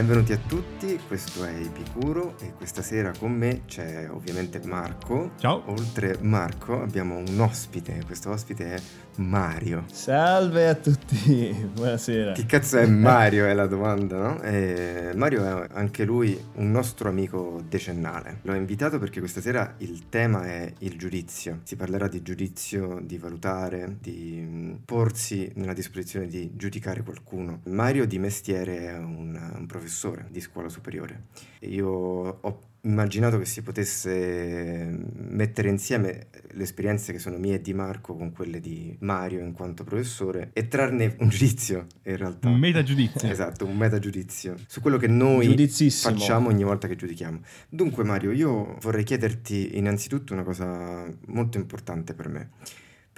Benvenuti a tutti, questo è Epicuro e questa sera con me c'è ovviamente Marco. Ciao. Oltre Marco abbiamo un ospite, questo ospite è Mario. Salve a tutti, buonasera. Chi cazzo è Mario è la domanda, no? E Mario è anche lui un nostro amico decennale. L'ho invitato perché questa sera il tema è il giudizio. Si parlerà di giudizio, di valutare, di porsi nella disposizione di giudicare qualcuno. Mario di mestiere è un, un professore di scuola superiore. Io ho immaginato che si potesse mettere insieme le esperienze che sono mie e di Marco con quelle di Mario in quanto professore e trarne un giudizio in realtà. Un metagiudizio. Esatto, un metagiudizio su quello che noi facciamo ogni volta che giudichiamo. Dunque Mario, io vorrei chiederti innanzitutto una cosa molto importante per me.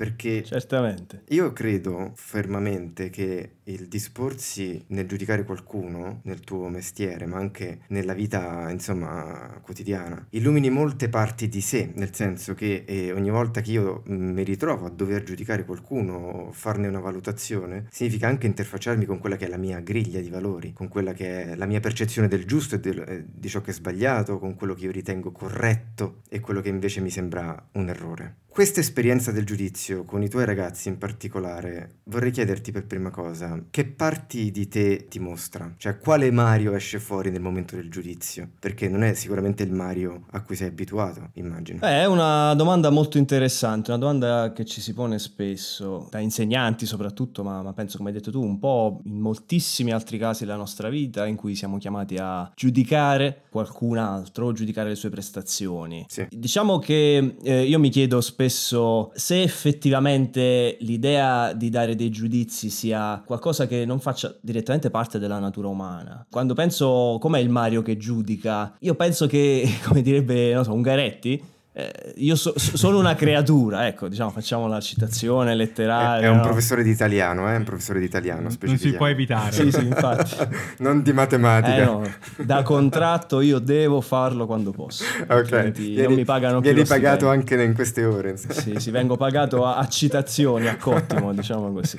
Perché Certamente. io credo fermamente che il disporsi nel giudicare qualcuno nel tuo mestiere, ma anche nella vita, insomma, quotidiana, illumini molte parti di sé, nel senso che eh, ogni volta che io mi ritrovo a dover giudicare qualcuno, farne una valutazione, significa anche interfacciarmi con quella che è la mia griglia di valori, con quella che è la mia percezione del giusto e del, eh, di ciò che è sbagliato, con quello che io ritengo corretto e quello che invece mi sembra un errore. Questa esperienza del giudizio con i tuoi ragazzi in particolare, vorrei chiederti per prima cosa, che parti di te ti mostra? Cioè, quale Mario esce fuori nel momento del giudizio? Perché non è sicuramente il Mario a cui sei abituato, immagino. Eh, è una domanda molto interessante, una domanda che ci si pone spesso, da insegnanti soprattutto, ma, ma penso come hai detto tu, un po' in moltissimi altri casi della nostra vita in cui siamo chiamati a giudicare qualcun altro, giudicare le sue prestazioni. Sì. Diciamo che eh, io mi chiedo spesso spesso se effettivamente l'idea di dare dei giudizi sia qualcosa che non faccia direttamente parte della natura umana. Quando penso com'è il Mario che giudica, io penso che, come direbbe, non so, Ungaretti, eh, io so, sono una creatura, ecco, diciamo, facciamo la citazione letteraria. È, è un professore di italiano, è eh? un professore di italiano, Non si può evitare. sì, sì, infatti. non di matematica. Eh, no. Da contratto io devo farlo quando posso. Ok. Vieni, non mi pagano più Vieni pagato anche in queste ore. Sì, sì, vengo pagato a, a citazioni, a cottimo, diciamo così.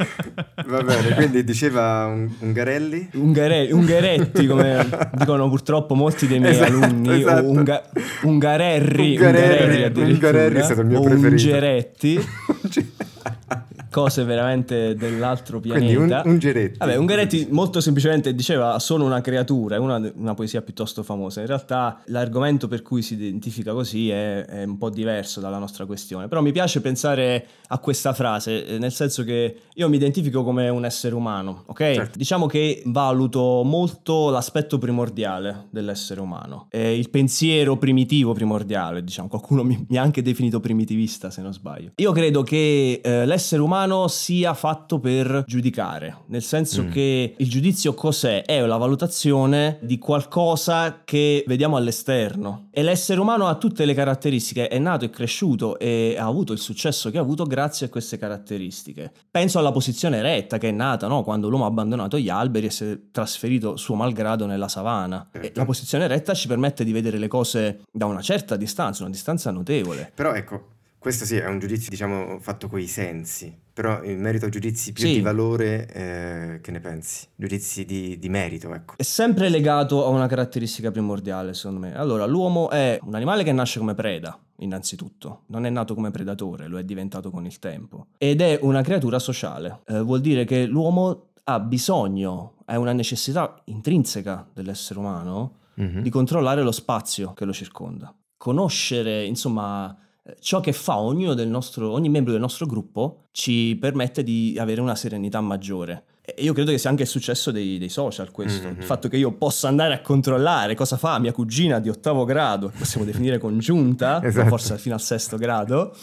Va bene, quindi diceva un, Ungarelli? Ungare, Ungaretti, come dicono purtroppo molti dei miei esatto, alunni, esatto. unga, Ungarerri, Ungarelli. Ungarelli Ungarelli è stato il mio preferito. Ungeretti cose veramente dell'altro pianeta. Quindi un, Ungeretti. Vabbè, Ungaretti molto semplicemente diceva sono una creatura, è una, una, poesia piuttosto famosa. In realtà l'argomento per cui si identifica così è, è, un po' diverso dalla nostra questione. Però mi piace pensare a questa frase, eh, nel senso che io mi identifico come un essere umano, ok? Certo. Diciamo che valuto molto l'aspetto primordiale dell'essere umano, eh, il pensiero primitivo primordiale, diciamo. Qualcuno mi, mi, ha anche definito primitivista, se non sbaglio. Io credo che eh, l'essere umano sia fatto per giudicare, nel senso mm. che il giudizio cos'è? È la valutazione di qualcosa che vediamo all'esterno e l'essere umano ha tutte le caratteristiche, è nato e cresciuto e ha avuto il successo che ha avuto grazie a queste caratteristiche. Penso alla posizione eretta che è nata no? quando l'uomo ha abbandonato gli alberi e si è trasferito suo malgrado nella savana. E la posizione eretta ci permette di vedere le cose da una certa distanza, una distanza notevole. Però ecco, questo sì è un giudizio, diciamo, fatto coi sensi, però in merito a giudizi più Sì. di valore, eh, che ne pensi? Giudizi di, di merito, ecco. È sempre legato a una caratteristica primordiale, secondo me. Allora, l'uomo è un animale che nasce come preda, innanzitutto. Non è nato come predatore, lo è diventato con il tempo. Ed è una creatura sociale. Eh, vuol dire che l'uomo ha bisogno, è una necessità intrinseca dell'essere umano Mhm. di controllare lo spazio che lo circonda. Conoscere, insomma, ciò che fa ognuno del nostro, ogni membro del nostro gruppo ci permette di avere una serenità maggiore. E io credo che sia anche il successo dei, dei social questo, Mhm. il fatto che io possa andare a controllare cosa fa mia cugina di ottavo grado, che possiamo definire congiunta, Esatto. forse fino al sesto grado,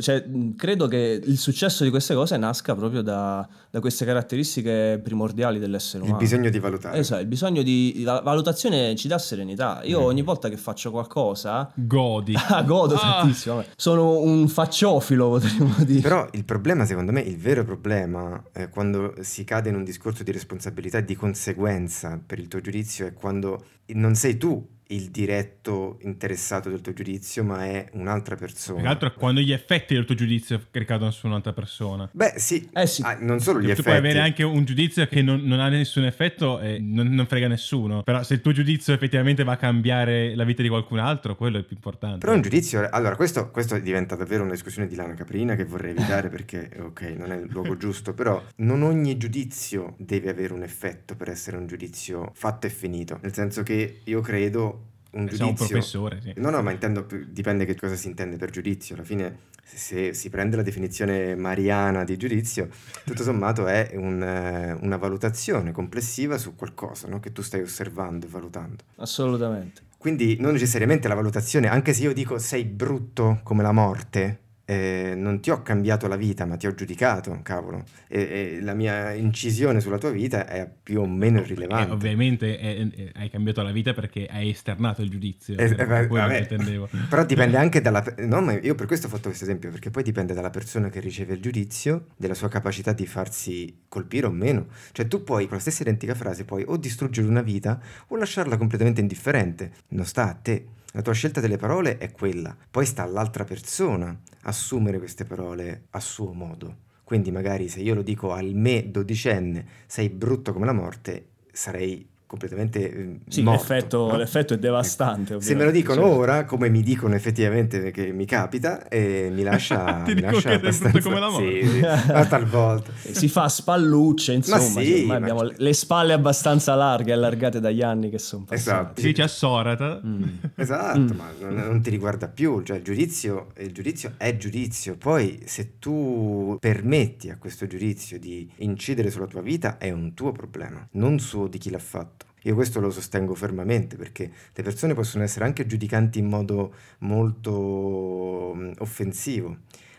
cioè, credo che il successo di queste cose nasca proprio da, da queste caratteristiche primordiali dell'essere Il umano. bisogno di valutare. Esatto, il bisogno di la valutazione ci dà serenità. Io ogni volta che faccio qualcosa Godi. ah, godo Ah. tantissimo. Sono un facciofilo, potremmo dire. Però il problema, secondo me, il vero problema è quando si cade in un discorso di responsabilità e di conseguenza per il tuo giudizio è quando non sei tu il diretto interessato del tuo giudizio, ma è un'altra persona. Tra l'altro, quando gli effetti del tuo giudizio ricadono su un'altra persona. Beh, sì, Eh sì. Ah, non solo gli tu effetti. puoi avere anche un giudizio che non, non ha nessun effetto e non, non frega nessuno. Però se il tuo giudizio effettivamente va a cambiare la vita di qualcun altro, quello è il più importante. Però un giudizio, allora questo, questo diventa davvero una discussione di lana caprina che vorrei evitare perché, ok, non è il luogo giusto, però non ogni giudizio deve avere un effetto per essere un giudizio fatto e finito. Nel senso che io credo un Siamo un giudizio... professore, sì. No, no, ma intendo, dipende che cosa si intende per giudizio. Alla fine, se, se si prende la definizione mariana di giudizio, tutto sommato è un, eh, una valutazione complessiva su qualcosa no? che tu stai osservando e valutando. Assolutamente. Quindi non necessariamente la valutazione, anche se io dico sei brutto come la morte, eh, non ti ho cambiato la vita, ma ti ho giudicato, cavolo. E, e la mia incisione sulla tua vita è più o meno Eh, irrilevante. ovviamente eh, eh, hai cambiato la vita perché hai esternato il giudizio. Eh, eh. Però dipende anche dalla... No, ma io per questo ho fatto questo esempio, perché poi dipende dalla persona che riceve il giudizio, della sua capacità di farsi colpire o meno. Cioè tu puoi, con la stessa identica frase, puoi o distruggere una vita o lasciarla completamente indifferente. Non sta a te. La tua scelta delle parole è quella. Poi sta all'altra persona assumere queste parole a suo modo. Quindi magari se io lo dico al me dodicenne, sei brutto come la morte, sarei completamente eh, Sì, morto, l'effetto, no? l'effetto è devastante. Ecco. Se me lo dicono certo. ora, come mi dicono effettivamente che mi capita, e mi lascia, Ti mi dico lascia abbastanza... come la morte. Sì, sì, ma talvolta. Si fa spallucce, insomma, sì, cioè, ormai ma- abbiamo le spalle abbastanza larghe, allargate dagli anni che sono Esatto. passati. Si dice assorata. Mm. Esatto, Mm. ma non, non ti riguarda più, cioè il giudizio, il giudizio è giudizio, poi se tu permetti a questo giudizio di incidere sulla tua vita è un tuo problema, non suo di chi l'ha fatto. Io questo lo sostengo fermamente perché le persone possono essere anche giudicanti in modo molto mm, offensivo,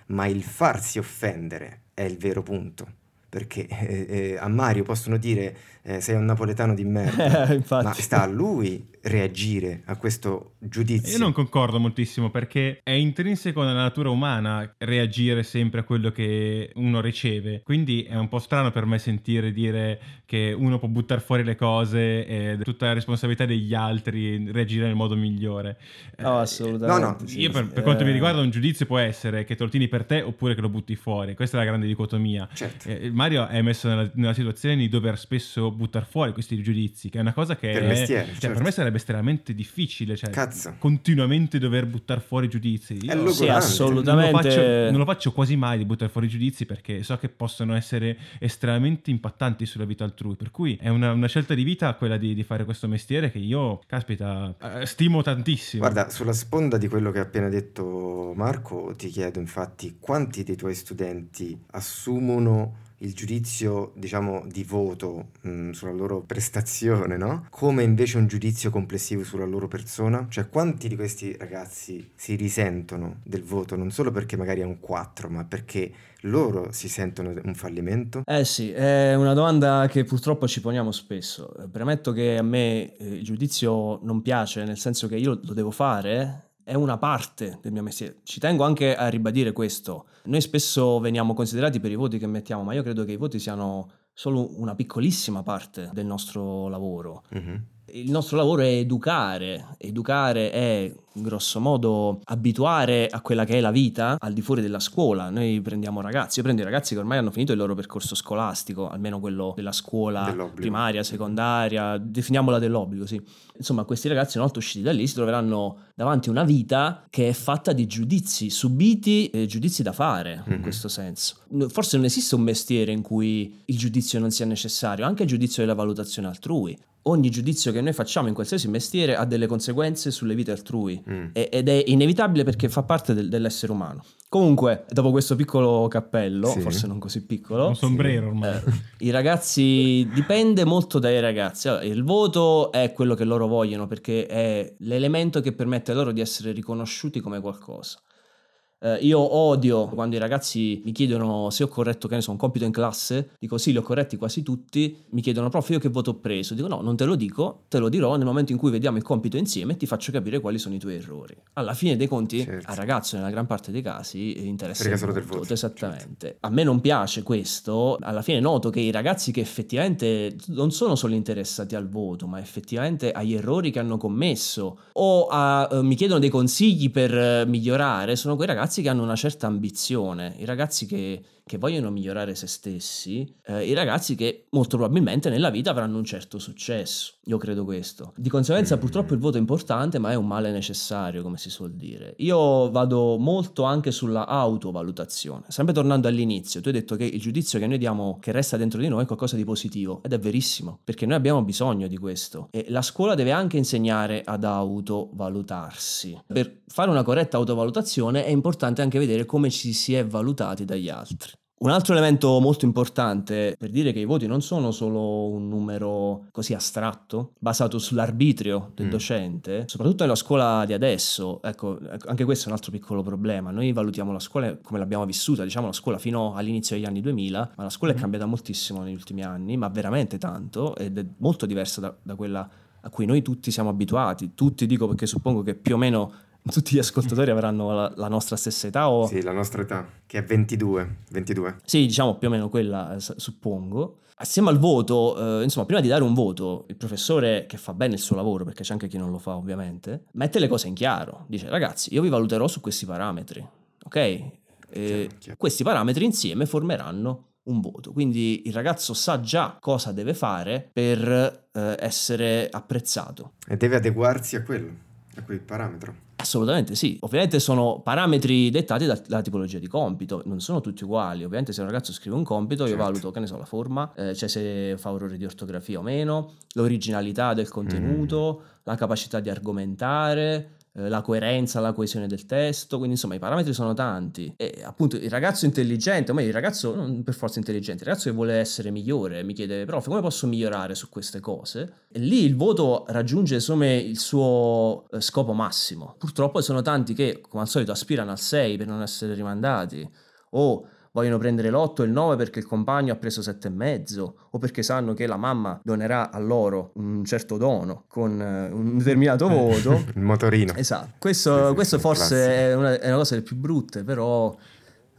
ma il farsi offendere è il vero punto. Perché eh, eh, a Mario possono dire eh, sei un napoletano di merda, ma sta a lui reagire a questo giudizio. Io non concordo moltissimo perché è intrinseco nella natura umana reagire sempre a quello che uno riceve. Quindi è un po' strano per me sentire dire che uno può buttare fuori le cose è tutta la responsabilità degli altri reagire nel modo migliore. No, Eh, assolutamente. no, no, sì. Io per, per quanto mi Eh, riguarda un giudizio può essere che te lo tieni per te oppure che lo butti fuori. Questa è la grande dicotomia. Certo. Eh, Mario è messo nella, nella situazione di dover spesso buttare fuori questi giudizi, che è una cosa che Per è- mestiere, cioè, certo. per me sarebbe estremamente difficile, cioè, Cazzo. continuamente dover buttare fuori giudizi. Io. Sì, non lo, assolutamente. faccio, non lo faccio quasi mai di buttare fuori giudizi perché so che possono essere estremamente impattanti sulla vita altrui. Per cui è una, una scelta di vita quella di, di fare questo mestiere che io, caspita, eh, stimo tantissimo. Guarda, sulla sponda di quello che ha appena detto Marco, ti chiedo infatti quanti dei tuoi studenti assumono il giudizio, diciamo, di voto mh, sulla loro prestazione, no? Come invece un giudizio complessivo sulla loro persona? Cioè, quanti di questi ragazzi si risentono del voto non solo perché magari è un 4, ma perché loro si sentono un fallimento? Eh sì, è una domanda che purtroppo ci poniamo spesso. Premetto che a me eh, il giudizio non piace, nel senso che io lo devo fare, è una parte del mio mestiere. Ci tengo anche a ribadire questo. Noi spesso veniamo considerati per i voti che mettiamo, ma io credo che i voti siano solo una piccolissima parte del nostro lavoro. Mhm. Il nostro lavoro è educare, educare è grosso modo abituare a quella che è la vita al di fuori della scuola. Noi prendiamo ragazzi, io prendo i ragazzi che ormai hanno finito il loro percorso scolastico, almeno quello della scuola Dell'obbligo. primaria, secondaria, definiamola dell'obbligo, sì. Insomma, questi ragazzi una volta usciti da lì si troveranno davanti a una vita che è fatta di giudizi subiti e giudizi da fare, in Mhm. questo senso. Forse non esiste un mestiere in cui il giudizio non sia necessario, anche il giudizio della valutazione altrui. Ogni giudizio che noi facciamo in qualsiasi mestiere ha delle conseguenze sulle vite altrui Mm. e- ed è inevitabile perché fa parte del- dell'essere umano. Comunque, dopo questo piccolo cappello, Sì. forse non così piccolo, un sombrero ormai. eh, i ragazzi dipende molto dai ragazzi. Allora, il voto è quello che loro vogliono perché è l'elemento che permette loro di essere riconosciuti come qualcosa. Eh, io odio quando i ragazzi mi chiedono se ho corretto, che ne so, un compito in classe, dico sì, li ho corretti quasi tutti, mi chiedono prof io che voto ho preso, dico no, non te lo dico, te lo dirò nel momento in cui vediamo il compito insieme e ti faccio capire quali sono i tuoi errori. Alla fine dei conti certo. al ragazzo nella gran parte dei casi interessa solo del voto, certo. esattamente. Certo. A me non piace questo, alla fine noto che i ragazzi che effettivamente non sono solo interessati al voto, ma effettivamente agli errori che hanno commesso o a, uh, mi chiedono dei consigli per uh, migliorare, sono quei ragazzi che hanno una certa ambizione, i ragazzi che che vogliono migliorare se stessi, eh, i ragazzi che molto probabilmente nella vita avranno un certo successo. Io credo questo. Di conseguenza mm. purtroppo il voto è importante, ma è un male necessario, come si suol dire. Io vado molto anche sulla autovalutazione. Sempre tornando all'inizio, tu hai detto che il giudizio che noi diamo, che resta dentro di noi, è qualcosa di positivo. Ed è verissimo, perché noi abbiamo bisogno di questo. E la scuola deve anche insegnare ad autovalutarsi. Per fare una corretta autovalutazione è importante anche vedere come ci si è valutati dagli altri. Un altro elemento molto importante per dire che i voti non sono solo un numero così astratto, basato sull'arbitrio del mm. docente, soprattutto nella scuola di adesso, ecco, anche questo è un altro piccolo problema. Noi valutiamo la scuola come l'abbiamo vissuta, diciamo la scuola fino all'inizio degli anni 2000, ma la scuola mm. è cambiata moltissimo negli ultimi anni, ma veramente tanto, ed è molto diversa da, da quella a cui noi tutti siamo abituati. Tutti dico perché suppongo che più o meno tutti gli ascoltatori avranno la, la, nostra stessa età o... Sì, la nostra età, che è 22. 22. Sì, diciamo più o meno quella, eh, suppongo. Assieme al voto, eh, insomma, prima di dare un voto, il professore che fa bene il suo lavoro, perché c'è anche chi non lo fa ovviamente, mette le cose in chiaro. Dice, ragazzi, io vi valuterò su questi parametri, ok? Chiaro, chiaro. Questi parametri insieme formeranno un voto. Quindi il ragazzo sa già cosa deve fare per eh, essere apprezzato. E deve adeguarsi a quello, a quel parametro. Assolutamente sì, ovviamente sono parametri dettati dalla tipologia di compito, non sono tutti uguali, ovviamente se un ragazzo scrive un compito certo. io valuto, che ne so, la forma, eh, cioè se fa errori di ortografia o meno, l'originalità del contenuto, mm. la capacità di argomentare, la coerenza, la coesione del testo, quindi insomma i parametri sono tanti. E appunto il ragazzo intelligente, o meglio il ragazzo non per forza intelligente, il ragazzo che vuole essere migliore mi chiede prof come posso migliorare su queste cose? E lì il voto raggiunge insomma il suo eh, scopo massimo. Purtroppo sono tanti che come al solito aspirano al 6 per non essere rimandati. O vogliono prendere l'8 e il 9 perché il compagno ha preso 7,5 o perché sanno che la mamma donerà a loro un certo dono con eh, un determinato voto. il motorino. Esatto, questo, questo forse è una, è una cosa delle più brutte, però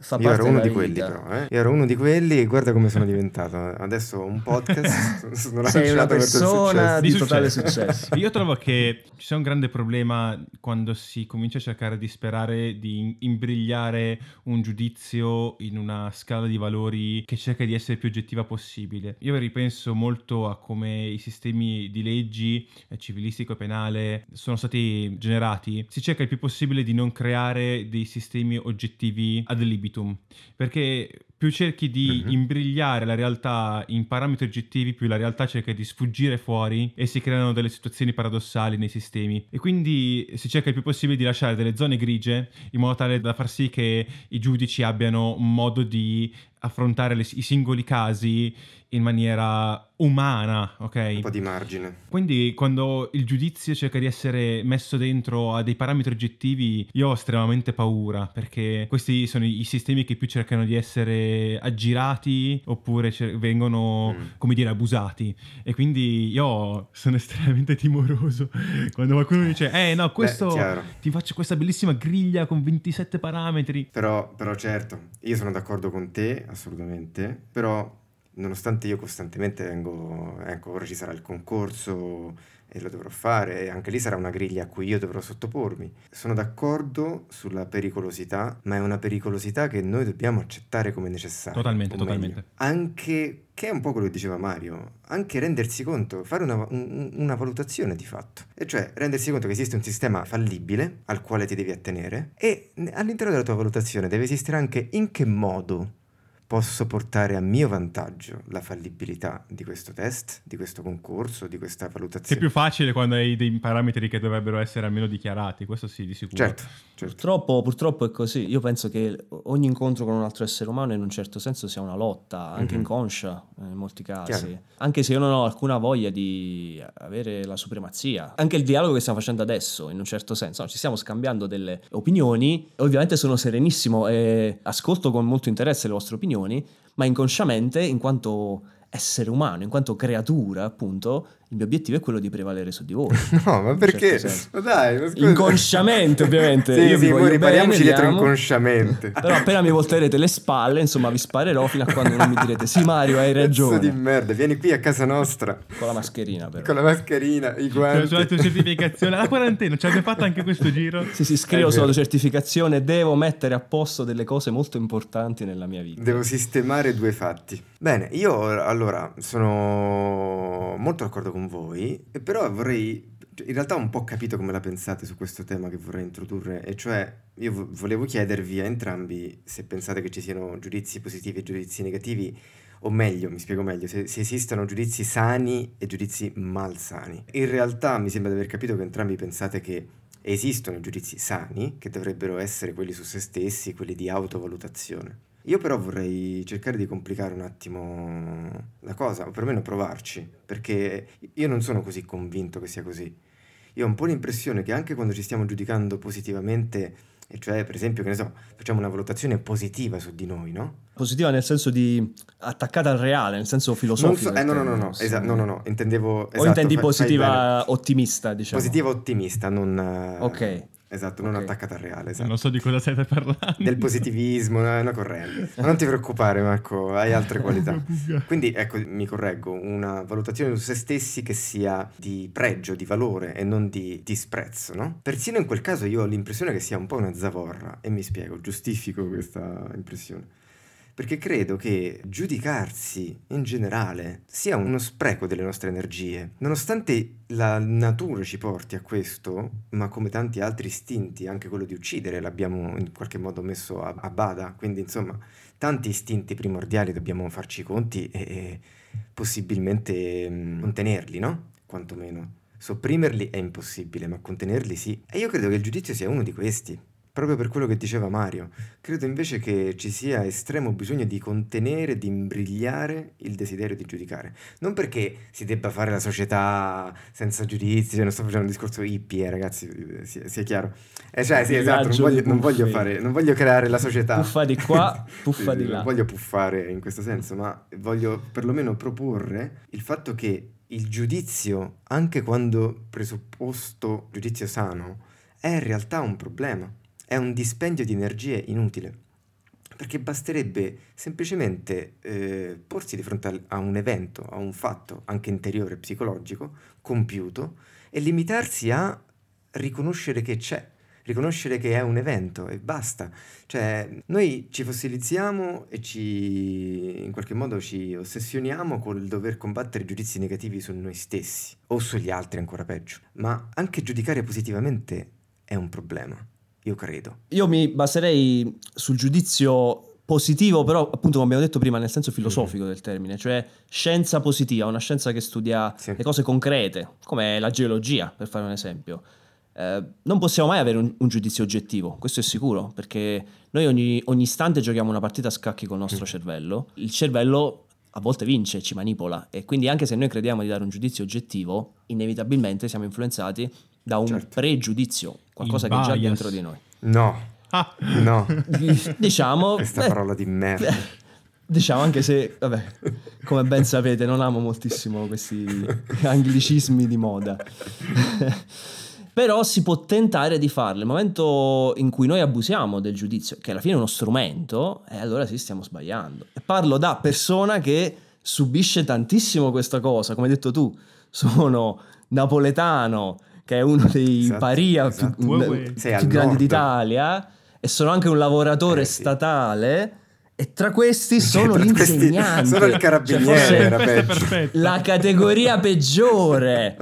Fa Io ero uno di quelli però, eh? Io ero uno di quelli e guarda come sono diventato. Adesso un podcast, sono Sei una persona di, di totale successo. Io trovo che ci sia un grande problema quando si comincia a cercare di sperare di imbrigliare un giudizio in una scala di valori che cerca di essere più oggettiva possibile. Io ripenso molto a come i sistemi di leggi eh, civilistico e penale sono stati generati. Si cerca il più possibile di non creare dei sistemi oggettivi ad libitum libitum, perché più cerchi di uh-huh. imbrigliare la realtà in parametri oggettivi, più la realtà cerca di sfuggire fuori e si creano delle situazioni paradossali nei sistemi. E quindi si cerca il più possibile di lasciare delle zone grigie in modo tale da far sì che i giudici abbiano modo di affrontare le, i singoli casi in maniera umana, ok? Un po' di margine. Quindi quando il giudizio cerca di essere messo dentro a dei parametri oggettivi, io ho estremamente paura, perché questi sono i sistemi che più cercano di essere aggirati oppure cer- vengono, mm. come dire, abusati. E quindi io sono estremamente timoroso quando qualcuno dice, eh no, questo Beh, ti faccio questa bellissima griglia con 27 parametri. Però, però certo, io sono d'accordo con te, assolutamente, però nonostante io costantemente vengo, ecco, ora ci sarà il concorso e lo dovrò fare, e anche lì sarà una griglia a cui io dovrò sottopormi. Sono d'accordo sulla pericolosità, ma è una pericolosità che noi dobbiamo accettare come necessaria. Totalmente, totalmente. Meglio. Anche, che è un po' quello che diceva Mario, anche rendersi conto, fare una, un, una valutazione di fatto, e cioè rendersi conto che esiste un sistema fallibile al quale ti devi attenere e all'interno della tua valutazione deve esistere anche in che modo posso portare a mio vantaggio la fallibilità di questo test, di questo concorso, di questa Che è valutazione. più facile quando hai dei parametri che dovrebbero essere almeno dichiarati, questo sì, di sicuro. Certo, certo. Purtroppo, purtroppo è così. Io penso che ogni incontro con un altro essere umano in un certo senso sia una lotta, anche Mhm. inconscia eh, in molti casi. Chiaro. Anche se io non ho alcuna voglia di avere la supremazia. Anche il dialogo che stiamo facendo adesso, in un certo senso, no? ci stiamo scambiando delle opinioni. Ovviamente sono serenissimo e ascolto con molto interesse le vostre opinioni, ma inconsciamente, in quanto essere umano, in quanto creatura, appunto, il mio obiettivo è quello di prevalere su di voi. No, ma perché? certo. Ma dai, ma. Inconsciamente, ovviamente. Sì, Io sì, voglio poi ripariamoci bene, dietro vediamo. inconsciamente. Però appena mi volterete le spalle, insomma, vi sparerò fino a quando non mi direte sì Mario, hai Pezzo ragione. di merda, vieni qui a casa nostra Con la mascherina però. con la mascherina, i guanti. sulla tua certificazione, la quarantena, ci avete fatto anche questo giro? Sì, sì, scrivo sulla certificazione, devo mettere a posto delle cose molto importanti nella mia vita. Devo sistemare due fatti. Bene, io allora sono molto d'accordo con voi, e però vorrei... In realtà ho un po' capito come la pensate su questo tema che vorrei introdurre, e cioè io vo- volevo chiedervi a entrambi se pensate che ci siano giudizi positivi e giudizi negativi, o meglio, mi spiego meglio, se, se esistano giudizi sani e giudizi malsani. In realtà mi sembra di aver capito che entrambi pensate che esistono giudizi sani, che dovrebbero essere quelli su se stessi, quelli di autovalutazione. Io però vorrei cercare di complicare un attimo la cosa, o perlomeno provarci, perché io non sono così convinto che sia così. Io ho un po' l'impressione che anche quando ci stiamo giudicando positivamente, e cioè per esempio, che ne so, facciamo una valutazione positiva su di noi, no? Positiva nel senso di attaccata al reale, nel senso filosofico. so- eh, no, no, no, no, sì. esa- no, no, no, intendevo... O esatto, intendi fai- fai bene. positiva ottimista, diciamo. Positiva ottimista, non... Ok. Esatto, non attaccata al reale, esatto. Non so di cosa state parlando. Del positivismo, è una corrente. Ma non ti preoccupare, Marco, hai altre qualità. Quindi ecco, mi correggo, una valutazione su se stessi che sia di pregio, di valore e non di disprezzo, no? Persino in quel caso io ho l'impressione che sia un po' una zavorra e mi spiego, giustifico questa impressione. Perché credo che giudicarsi in generale sia uno spreco delle nostre energie. Nonostante la natura ci porti a questo, ma come tanti altri istinti, anche quello di uccidere l'abbiamo in qualche modo messo a, a bada, quindi insomma tanti istinti primordiali dobbiamo farci i conti e, e possibilmente mm, contenerli, no? Quantomeno. Sopprimerli è impossibile, ma contenerli sì. E io credo che il giudizio sia uno di questi. Proprio per quello che diceva Mario, credo invece che ci sia estremo bisogno di contenere, di imbrigliare il desiderio di giudicare. Non perché si debba fare la società senza giudizi, cioè non sto facendo un discorso hippie, eh, ragazzi, eh, sia, sia chiaro. Eh, cioè, sì, esatto, non voglio, non voglio fare, non voglio creare la società. Puffa di qua, puffa Sì, di là. Non voglio puffare in questo senso, ma voglio perlomeno proporre il fatto che il giudizio, anche quando presupposto giudizio sano, è in realtà un problema, è un dispendio di energie inutile. Perché basterebbe semplicemente eh, porsi di fronte a un evento, a un fatto anche interiore, psicologico, compiuto, e limitarsi a riconoscere che c'è, riconoscere che è un evento e basta. Cioè, noi ci fossilizziamo e ci in qualche modo ci ossessioniamo col dover combattere giudizi negativi su noi stessi o sugli altri, ancora peggio. Ma anche giudicare positivamente è un problema, io credo. Io mi baserei sul giudizio positivo, però appunto come abbiamo detto prima nel senso filosofico del termine, cioè scienza positiva, una scienza che studia Sì. le cose concrete, come la geologia, per fare un esempio. Eh, non possiamo mai avere un, un giudizio oggettivo, questo è sicuro, perché noi ogni, ogni istante giochiamo una partita a scacchi col nostro cervello, il cervello a volte vince, ci manipola e quindi anche se noi crediamo di dare un giudizio oggettivo, inevitabilmente siamo influenzati da un Certo. pregiudizio, qualcosa Il che è già dentro di noi. No, Ah, no, diciamo questa beh, parola di merda. diciamo anche se vabbè come ben sapete non amo moltissimo questi anglicismi di moda. Però si può tentare di farlo nel momento in cui noi abusiamo del giudizio che alla fine è uno strumento e allora sì stiamo sbagliando. E parlo da persona che subisce tantissimo questa cosa. Come hai detto tu sono napoletano che è uno dei Esatto, paria esatto. più, al più grandi nord. d'Italia e sono anche un lavoratore Eh, sì. statale e tra questi sono Tra questi- l'insegnante. sono il Cioè, carabiniere, forse era questa è peggio. perfetta. la categoria peggiore.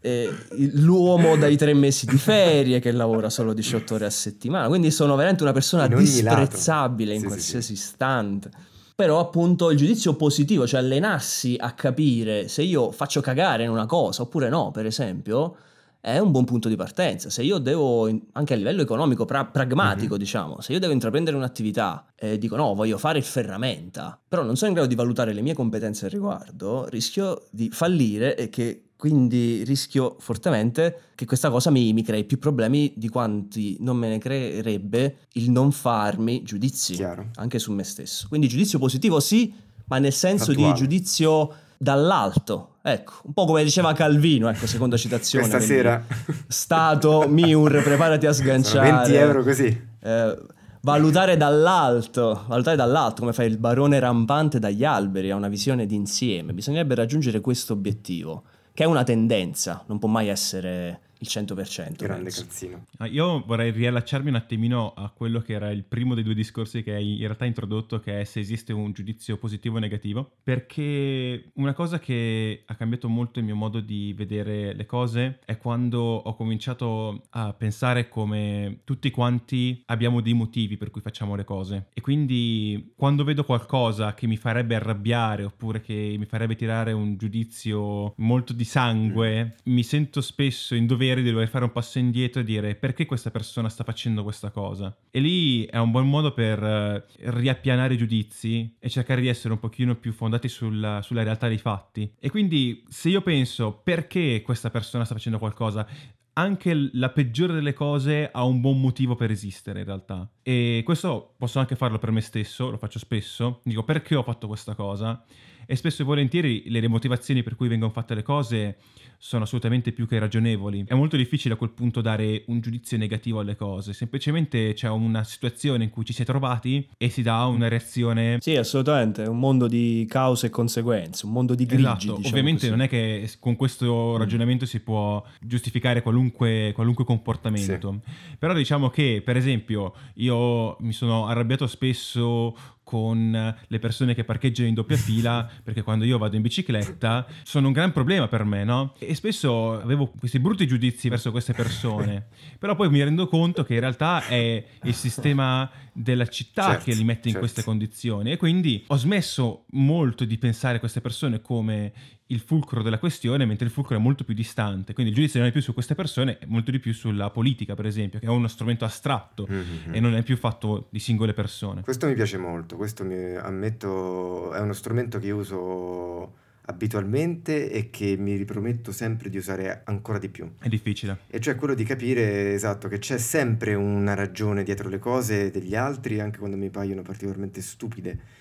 Eh, l'uomo dai tre mesi di ferie che lavora solo 18 ore a settimana. Quindi sono veramente una persona In disprezzabile in Sì, sì, qualsiasi istante. Però appunto il giudizio positivo, cioè allenarsi a capire se io faccio cagare in una cosa oppure no, per esempio, è un buon punto di partenza. Se io devo, anche a livello economico, pra- pragmatico, mm-hmm. diciamo, se io devo intraprendere un'attività e dico no, voglio fare il ferramenta, però non sono in grado di valutare le mie competenze al riguardo, rischio di fallire e che quindi rischio fortemente che questa cosa mi, mi, crei più problemi di quanti non me ne creerebbe il non farmi giudizi Chiaro. anche su me stesso. Quindi giudizio positivo sì, ma nel senso Attuale. di giudizio dall'alto. Ecco, un po' come diceva Calvino, ecco, seconda citazione. Questa sera. Stato, Miur, preparati a sganciare. Sono 20 euro così. Eh, valutare dall'alto, valutare dall'alto come fa il barone rampante dagli alberi, ha una visione d'insieme. Bisognerebbe raggiungere questo obiettivo che è una tendenza, non può mai essere il 100%. Grande penso. calzino. Ah, io vorrei riallacciarmi un attimino a quello che era il primo dei due discorsi che hai in realtà introdotto, che è se esiste un giudizio positivo o negativo, perché una cosa che ha cambiato molto il mio modo di vedere le cose è quando ho cominciato a pensare come tutti quanti abbiamo dei motivi per cui facciamo le cose. E quindi quando vedo qualcosa che mi farebbe arrabbiare oppure che mi farebbe tirare un giudizio molto di sangue, mm. mi sento spesso in dovere dovere di dover fare un passo indietro e dire perché questa persona sta facendo questa cosa. E lì è un buon modo per uh, riappianare i giudizi e cercare di essere un pochino più fondati sulla, sulla realtà dei fatti. E quindi se io penso perché questa persona sta facendo qualcosa, anche la peggiore delle cose ha un buon motivo per esistere in realtà. E questo posso anche farlo per me stesso, lo faccio spesso. Dico perché ho fatto questa cosa? E spesso e volentieri le motivazioni per cui vengono fatte le cose sono assolutamente più che ragionevoli. È molto difficile a quel punto dare un giudizio negativo alle cose, semplicemente c'è una situazione in cui ci si è trovati e si dà una reazione. Sì, assolutamente, è un mondo di cause e conseguenze, un mondo di grigi. Esatto, diciamo ovviamente così. non è che con questo mm. ragionamento si può giustificare qualunque, qualunque comportamento, sì. però diciamo che per esempio io mi sono arrabbiato spesso con le persone che parcheggiano in doppia fila, perché quando io vado in bicicletta sono un gran problema per me, no? E spesso avevo questi brutti giudizi verso queste persone, però poi mi rendo conto che in realtà è il sistema della città certo, che li mette in certo. queste condizioni e quindi ho smesso molto di pensare a queste persone come il fulcro della questione, mentre il fulcro è molto più distante. Quindi il giudizio non è più su queste persone, è molto di più sulla politica, per esempio, che è uno strumento astratto mm-hmm. e non è più fatto di singole persone. Questo mi piace molto, questo mi ammetto è uno strumento che uso abitualmente e che mi riprometto sempre di usare ancora di più. È difficile. E cioè quello di capire, esatto, che c'è sempre una ragione dietro le cose degli altri, anche quando mi paiono particolarmente stupide.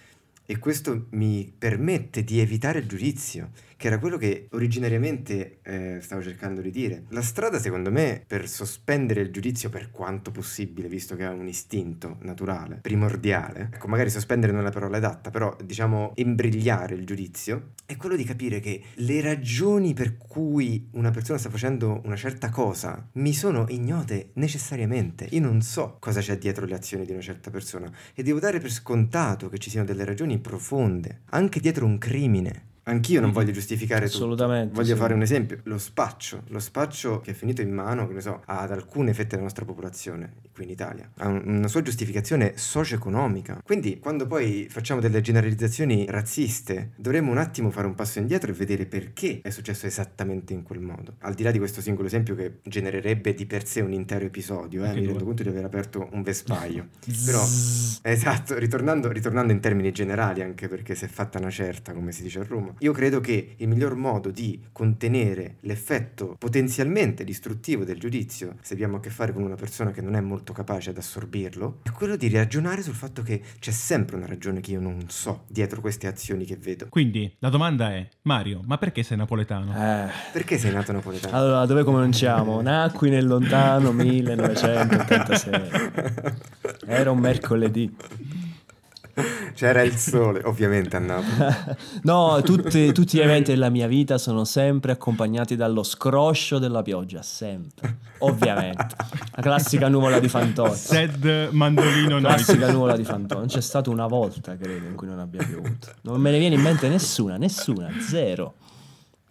E questo mi permette di evitare il giudizio che era quello che originariamente eh, stavo cercando di dire. La strada, secondo me, per sospendere il giudizio per quanto possibile, visto che è un istinto naturale, primordiale, ecco, magari sospendere non è la parola adatta, però diciamo imbrigliare il giudizio, è quello di capire che le ragioni per cui una persona sta facendo una certa cosa mi sono ignote necessariamente. Io non so cosa c'è dietro le azioni di una certa persona e devo dare per scontato che ci siano delle ragioni profonde, anche dietro un crimine. Anch'io non voglio giustificare Assolutamente, tutto. Voglio sì. fare un esempio. Lo spaccio. Lo spaccio che è finito in mano, che ne so, ad alcune fette della nostra popolazione qui in Italia. Ha una sua giustificazione socio-economica. Quindi, quando poi facciamo delle generalizzazioni razziste, dovremmo un attimo fare un passo indietro e vedere perché è successo esattamente in quel modo. Al di là di questo singolo esempio che genererebbe di per sé un intero episodio, eh, mi rendo conto di aver aperto un vespaio. Però, esatto, ritornando, ritornando in termini generali, anche perché si è fatta una certa, come si dice a Roma, io credo che il miglior modo di contenere l'effetto potenzialmente distruttivo del giudizio, se abbiamo a che fare con una persona che non è molto capace ad assorbirlo, è quello di ragionare sul fatto che c'è sempre una ragione che io non so dietro queste azioni che vedo. Quindi la domanda è, Mario, ma perché sei napoletano? Eh. Perché sei nato napoletano? Allora, dove cominciamo? Nacqui nel lontano 1986. Era un mercoledì. C'era il sole, ovviamente a Napoli. no, tutti, tutti, gli eventi della mia vita sono sempre accompagnati dallo scroscio della pioggia, sempre. Ovviamente. La classica nuvola di Fantozzi. Sed mandolino Classica nuvola di Fantozzi. Non c'è stata una volta, credo, in cui non abbia piovuto. Non me ne viene in mente nessuna, nessuna, zero.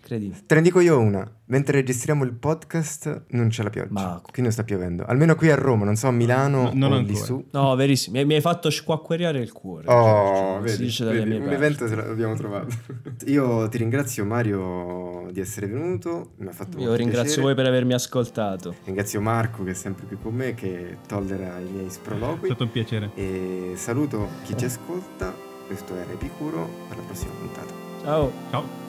Incredibile. Te ne dico io una. Mentre registriamo il podcast non c'è la pioggia. Ma- Qui non sta piovendo. Almeno qui a Roma, non so a Milano No, non o lì su. No, verissimo. Mi, hai fatto squacqueriare il cuore. Oh. Si vedi, dice dalle vedi, mie un evento se l'abbiamo trovato. Io ti ringrazio Mario di essere venuto, mi ha fatto Io ringrazio piacere. voi per avermi ascoltato. Ringrazio Marco che è sempre qui con me, che tollera i miei È sproloqui. stato un piacere. E saluto chi ci ascolta. Questo era Epicuro. Alla prossima puntata. Ciao. Ciao.